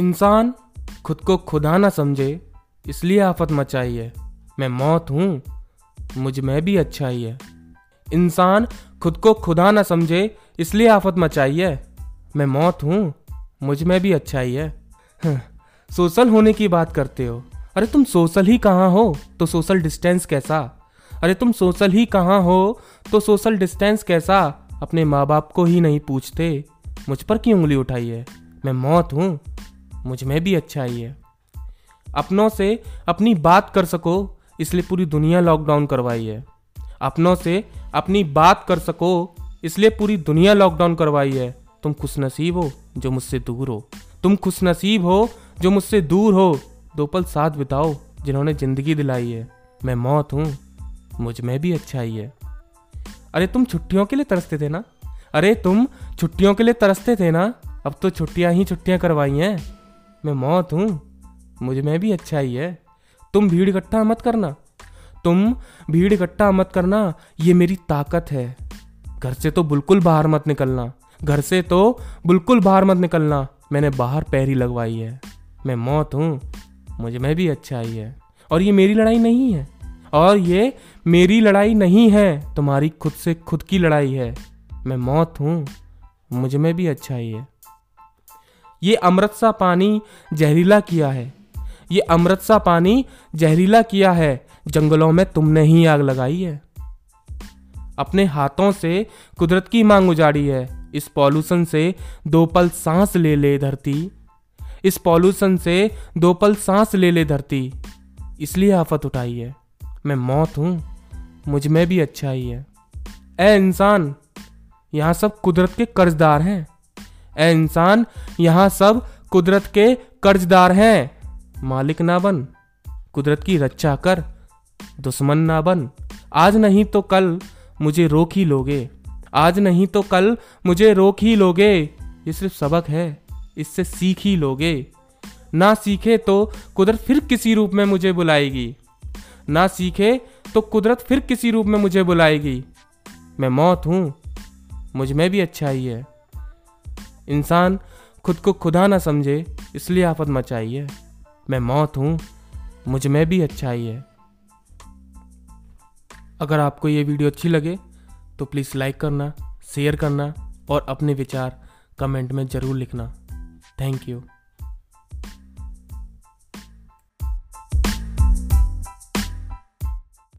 इंसान खुद को खुदा ना समझे, इसलिए आफत मचाई है। मैं मौत हूँ, मुझमें भी अच्छाई है। इंसान खुद को खुदा ना समझे, इसलिए आफत मचाई है। मैं मौत हूँ, मुझमें भी अच्छाई है। सोशल होने की बात करते हो। अरे तुम सोशल ही कहाँ हो? तो सोशल डिस्टेंस कैसा? अरे तुम सोशल ही कहाँ हो? तो सोशल डिस्टेंस कैसा? अपने माँ बाप को ही नहीं पूछते। मुझ पर क्यों उंगली उठाई है? मैं मौत हूँ मुझमें भी अच्छाई है। अपनों से अपनी बात कर सको, इसलिए पूरी दुनिया लॉकडाउन करवाई है। अपनों से अपनी बात कर सको, इसलिए पूरी दुनिया लॉकडाउन करवाई है। तुम खुश नसीब हो जो मुझसे दूर हो। तुम खुश नसीब हो जो मुझसे दूर हो। दो पल साथ बिताओ जिन्होंने ज़िंदगी दिलाई है। मैं मौत हूँ, मुझमें भी अच्छाई है। अरे, तुम छुट्टियों के लिए तरसते थे ना? अरे, तुम छुट्टियों के लिए तरसते थे ना? अब तो छुट्टियाँ ही छुट्टियाँ करवाई हैं। मैं मौत हूँ। मुझमें भी अच्छाई है। तुम भीड़ इकट्ठा मत करना। तुम भीड़ इकट्ठा मत करना। ये मेरी ताकत है। घर से तो बिल्कुल बाहर मत निकलना। घर से तो बिल्कुल बाहर मत निकलना। मैंने बाहर पैरी लगवाई है। मैं मौत हूँ। मुझमें भी अच्छाई है। और ये मेरी लड़ाई नहीं है। और ये मेरी लड़ाई नहीं है। तुम्हारी खुद से खुद की लड़ाई है। मैं मौत हूँ। मुझमें भी अच्छाई है। ये अमृत सा पानी जहरीला किया है। ये अमृत सा पानी जहरीला किया है। जंगलों में तुमने ही आग लगाई है। अपने हाथों से कुदरत की मांग उजाड़ी है। इस पॉल्यूशन से दो पल सांस ले ले धरती। इस पॉल्यूशन से दो पल सांस ले ले धरती। इसलिए आफत उठाई है। मैं मौत हूँ। मुझमें भी अच्छा ही। है ए इंसान, यहाँ सब कुदरत के कर्जदार हैं। ए इंसान, यहाँ सब कुदरत के कर्जदार हैं। मालिक ना बन, कुदरत की रक्षा कर, दुश्मन ना बन। आज नहीं तो कल मुझे रोक ही लोगे। आज नहीं तो कल मुझे रोक ही लोगे। ये सिर्फ़ सबक है, इससे सीख ही लोगे। ना सीखे तो कुदरत फिर किसी रूप में मुझे बुलाएगी। ना सीखे तो कुदरत फिर किसी रूप में मुझे बुलाएगी। मैं मौत हूँ, मुझमें भी अच्छाई है। इंसान खुद को खुदा ना समझे, इसलिए आफत मचाई है। मैं मौत हूँ, मुझमें भी अच्छाई है। अगर आपको ये वीडियो अच्छी लगे तो प्लीज़ लाइक करना, शेयर करना और अपने विचार कमेंट में ज़रूर लिखना। Thank you.